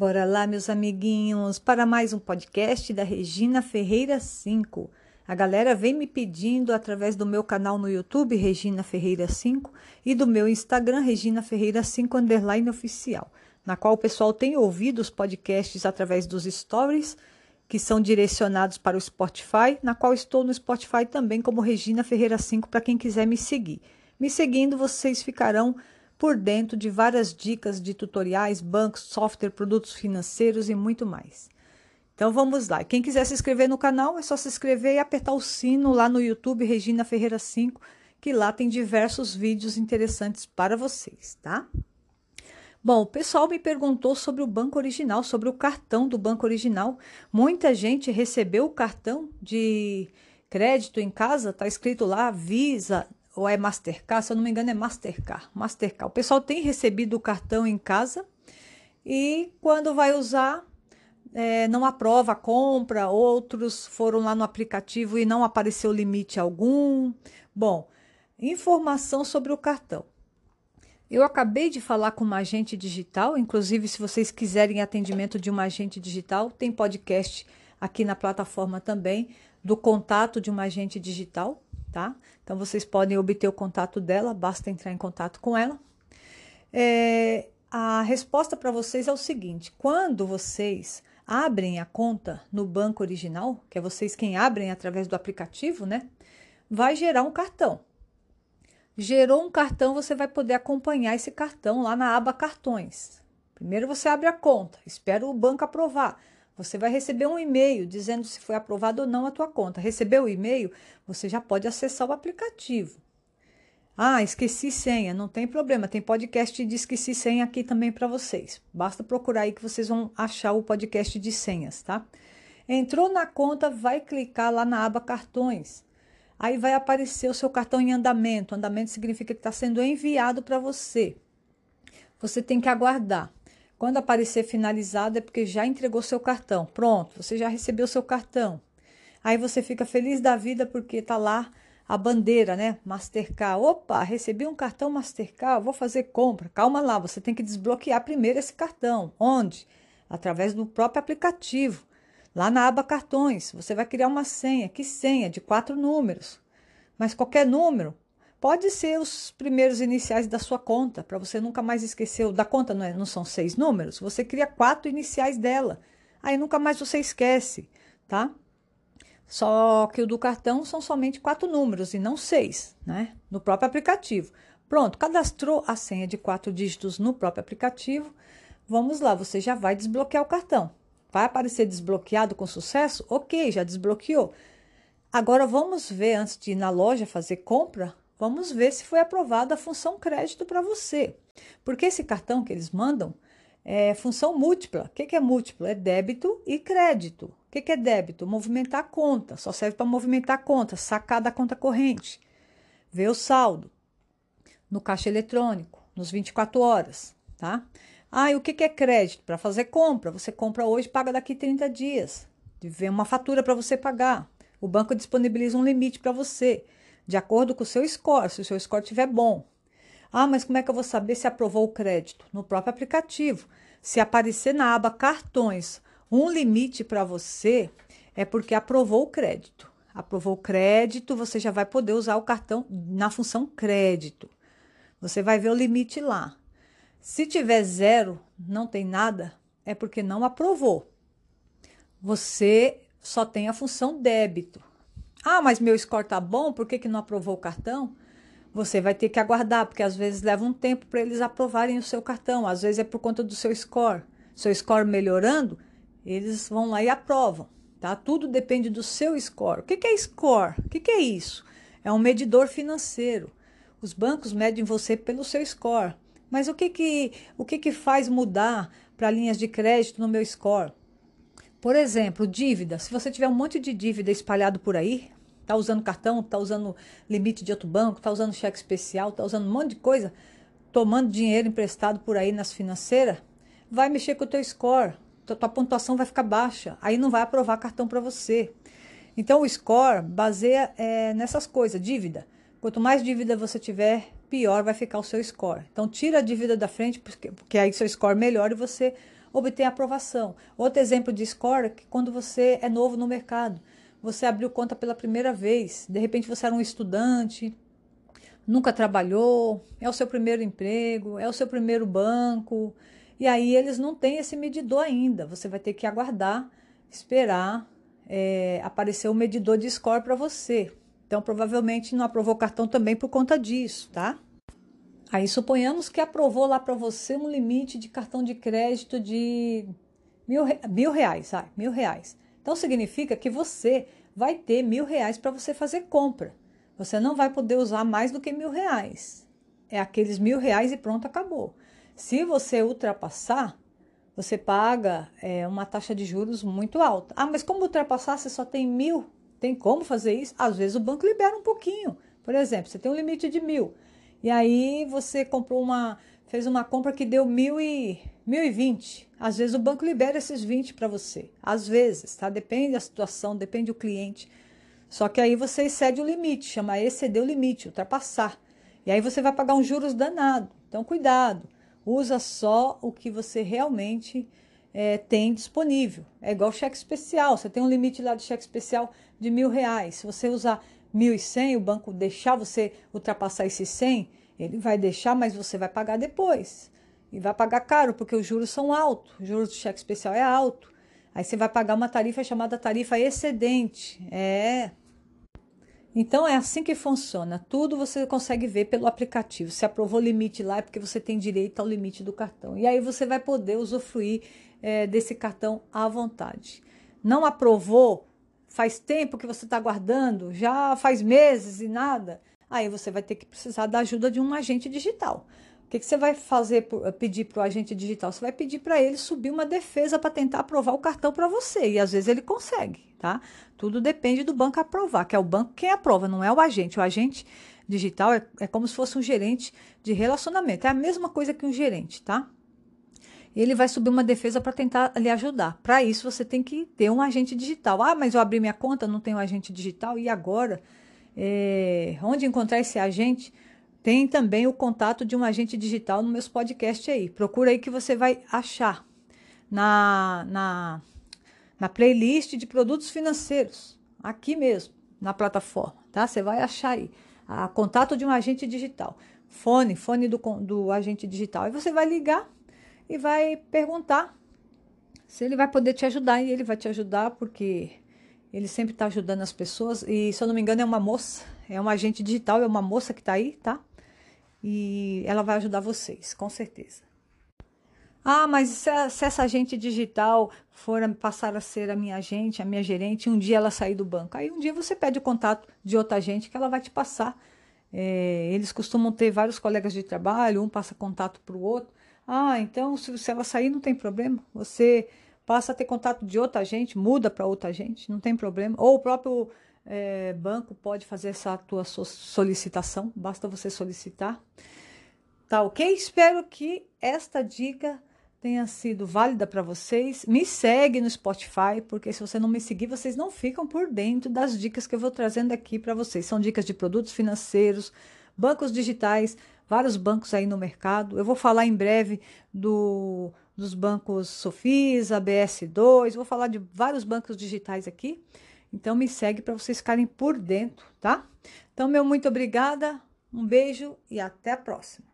Bora lá, meus amiguinhos, para mais um podcast da Regina Ferreira 5. A galera vem me pedindo através do meu canal no YouTube, Regina Ferreira 5, e do meu Instagram, Regina Ferreira 5 underline oficial, na qual o pessoal tem ouvido os podcasts através dos stories, que são direcionados para o Spotify, na qual estou no Spotify também como Regina Ferreira 5 para quem quiser me seguir. Me seguindo, vocês ficarão por dentro de várias dicas de tutoriais, bancos, software, produtos financeiros e muito mais. Então vamos lá. Quem quiser se inscrever no canal é só se inscrever e apertar o sino lá no YouTube Regina Ferreira 5, que lá tem diversos vídeos interessantes para vocês, tá? Bom, o pessoal me perguntou sobre o banco original, sobre o cartão do banco original. Muita gente recebeu o cartão de crédito em casa, tá escrito lá Visa, ou é Mastercard, se eu não me engano é Mastercard, Mastercard. O pessoal tem recebido o cartão em casa e quando vai usar é, não aprova a compra, outros foram lá no aplicativo e não apareceu limite algum. Bom, informação sobre o cartão. Eu acabei de falar com uma agente digital, inclusive se vocês quiserem atendimento de uma agente digital, tem podcast aqui na plataforma também do contato de uma agente digital tá? Então vocês podem obter o contato dela, basta entrar em contato com ela. É, a resposta para vocês é o seguinte: quando vocês abrem a conta no banco original, que é vocês quem abrem através do aplicativo, né? Vai gerar um cartão. Gerou um cartão, você vai poder acompanhar esse cartão lá na aba cartões. Primeiro você abre a conta, espera o banco aprovar. Você vai receber um e-mail dizendo se foi aprovado ou não a tua conta. Recebeu o e-mail, você já pode acessar o aplicativo. Ah, esqueci senha, não tem problema. Tem podcast de esqueci senha aqui também para vocês. Basta procurar aí que vocês vão achar o podcast de senhas, tá? Entrou na conta, vai clicar lá na aba cartões. Aí vai aparecer o seu cartão em andamento. Andamento significa que está sendo enviado para você. Você tem que aguardar. Quando aparecer finalizado é porque já entregou seu cartão. Pronto, você já recebeu seu cartão. Aí você fica feliz da vida porque tá lá a bandeira, né? Mastercard. Opa, recebi um cartão Mastercard, vou fazer compra. Calma lá, você tem que desbloquear primeiro esse cartão. Onde? Através do próprio aplicativo. Lá na aba cartões, você vai criar uma senha. Que senha? De quatro números. Mas qualquer número Pode ser os primeiros iniciais da sua conta, para você nunca mais esquecer. Da conta não, é, não são seis números, você cria quatro iniciais dela. Aí nunca mais você esquece, tá? Só que o do cartão são somente quatro números e não seis, né? No próprio aplicativo. Pronto, cadastrou a senha de quatro dígitos no próprio aplicativo. Vamos lá, você já vai desbloquear o cartão. Vai aparecer desbloqueado com sucesso? Ok, já desbloqueou. Agora vamos ver, antes de ir na loja fazer compra, Vamos ver se foi aprovada a função crédito para você. Porque esse cartão que eles mandam é função múltipla. O que é múltipla? É débito e crédito. O que é débito? Movimentar a conta. Só serve para movimentar a conta, sacar da conta corrente. Ver o saldo no caixa eletrônico, nos 24 horas, tá? Ah, e o que é crédito? Para fazer compra. Você compra hoje, paga daqui 30 dias. Vem uma fatura para você pagar. O banco disponibiliza um limite para você de acordo com o seu score, se o seu score estiver bom. Ah, mas como é que eu vou saber se aprovou o crédito? No próprio aplicativo. Se aparecer na aba cartões um limite para você, é porque aprovou o crédito. Aprovou o crédito, você já vai poder usar o cartão na função crédito. Você vai ver o limite lá. Se tiver zero, não tem nada, é porque não aprovou. Você só tem a função débito. Ah, mas meu score tá bom, por que, que não aprovou o cartão? Você vai ter que aguardar, porque às vezes leva um tempo para eles aprovarem o seu cartão, às vezes é por conta do seu score. Seu score melhorando, eles vão lá e aprovam, tá? Tudo depende do seu score. O que, que é score? O que, que é isso? É um medidor financeiro. Os bancos medem você pelo seu score. Mas o que, que, o que, que faz mudar para linhas de crédito no meu score? Por exemplo, dívida. Se você tiver um monte de dívida espalhado por aí, tá usando cartão, tá usando limite de outro banco, tá usando cheque especial, tá usando um monte de coisa, tomando dinheiro emprestado por aí nas financeiras, vai mexer com o teu score. Tua, tua pontuação vai ficar baixa. Aí não vai aprovar cartão para você. Então o score baseia é, nessas coisas, dívida. Quanto mais dívida você tiver, pior vai ficar o seu score. Então tira a dívida da frente, porque, porque aí seu score melhora e você obter aprovação. Outro exemplo de score é que quando você é novo no mercado, você abriu conta pela primeira vez, de repente você era um estudante, nunca trabalhou, é o seu primeiro emprego, é o seu primeiro banco, e aí eles não têm esse medidor ainda. Você vai ter que aguardar, esperar é, aparecer o medidor de score para você. Então, provavelmente não aprovou o cartão também por conta disso, tá? Aí suponhamos que aprovou lá para você um limite de cartão de crédito de mil, mil reais, ah, mil reais. Então significa que você vai ter mil reais para você fazer compra. Você não vai poder usar mais do que mil reais. É aqueles mil reais e pronto, acabou. Se você ultrapassar, você paga é, uma taxa de juros muito alta. Ah, mas como ultrapassar? Você só tem mil. Tem como fazer isso? Às vezes o banco libera um pouquinho. Por exemplo, você tem um limite de mil. E aí você comprou uma, fez uma compra que deu mil e, mil e vinte. Às vezes o banco libera esses 20 para você. Às vezes, tá? Depende da situação, depende do cliente. Só que aí você excede o limite, chama exceder o limite, ultrapassar. E aí você vai pagar um juros danado. Então, cuidado. Usa só o que você realmente é, tem disponível. É igual cheque especial. Você tem um limite lá de cheque especial de mil reais. Se você usar 1.100, o banco deixar você ultrapassar esse 100, ele vai deixar, mas você vai pagar depois. E vai pagar caro, porque os juros são altos. O juros do cheque especial é alto. Aí você vai pagar uma tarifa chamada tarifa excedente. É. Então é assim que funciona. Tudo você consegue ver pelo aplicativo. Se aprovou o limite lá é porque você tem direito ao limite do cartão. E aí você vai poder usufruir é, desse cartão à vontade. Não aprovou, faz tempo que você está guardando, já faz meses e nada, aí você vai ter que precisar da ajuda de um agente digital. O que, que você vai fazer, pedir para o agente digital? Você vai pedir para ele subir uma defesa para tentar aprovar o cartão para você. E às vezes ele consegue, tá? Tudo depende do banco aprovar, que é o banco quem aprova, não é o agente. O agente digital é, é como se fosse um gerente de relacionamento. É a mesma coisa que um gerente, tá? Ele vai subir uma defesa para tentar lhe ajudar. Para isso, você tem que ter um agente digital. Ah, mas eu abri minha conta, não tenho agente digital, e agora? É, onde encontrar esse agente? Tem também o contato de um agente digital no meus podcasts aí. Procura aí que você vai achar na, na, na playlist de produtos financeiros, aqui mesmo, na plataforma, tá? Você vai achar aí. A contato de um agente digital. Fone, fone do, do agente digital. E você vai ligar e vai perguntar se ele vai poder te ajudar. E ele vai te ajudar porque ele sempre está ajudando as pessoas. E se eu não me engano, é uma moça, é uma agente digital, é uma moça que está aí, tá? E ela vai ajudar vocês, com certeza. Ah, mas se, se essa agente digital for passar a ser a minha agente, a minha gerente, um dia ela sair do banco, aí um dia você pede o contato de outra agente que ela vai te passar. É, eles costumam ter vários colegas de trabalho, um passa contato para o outro. Ah, então se, se ela sair não tem problema. Você passa a ter contato de outra gente, muda para outra gente, não tem problema. Ou o próprio é, banco pode fazer essa tua solicitação, basta você solicitar. Tá ok? Espero que esta dica tenha sido válida para vocês. Me segue no Spotify, porque se você não me seguir, vocês não ficam por dentro das dicas que eu vou trazendo aqui para vocês. São dicas de produtos financeiros, bancos digitais, vários bancos aí no mercado. Eu vou falar em breve do, dos bancos Sofisa, BS2, vou falar de vários bancos digitais aqui. Então me segue para vocês ficarem por dentro, tá? Então, meu muito obrigada, um beijo e até a próxima.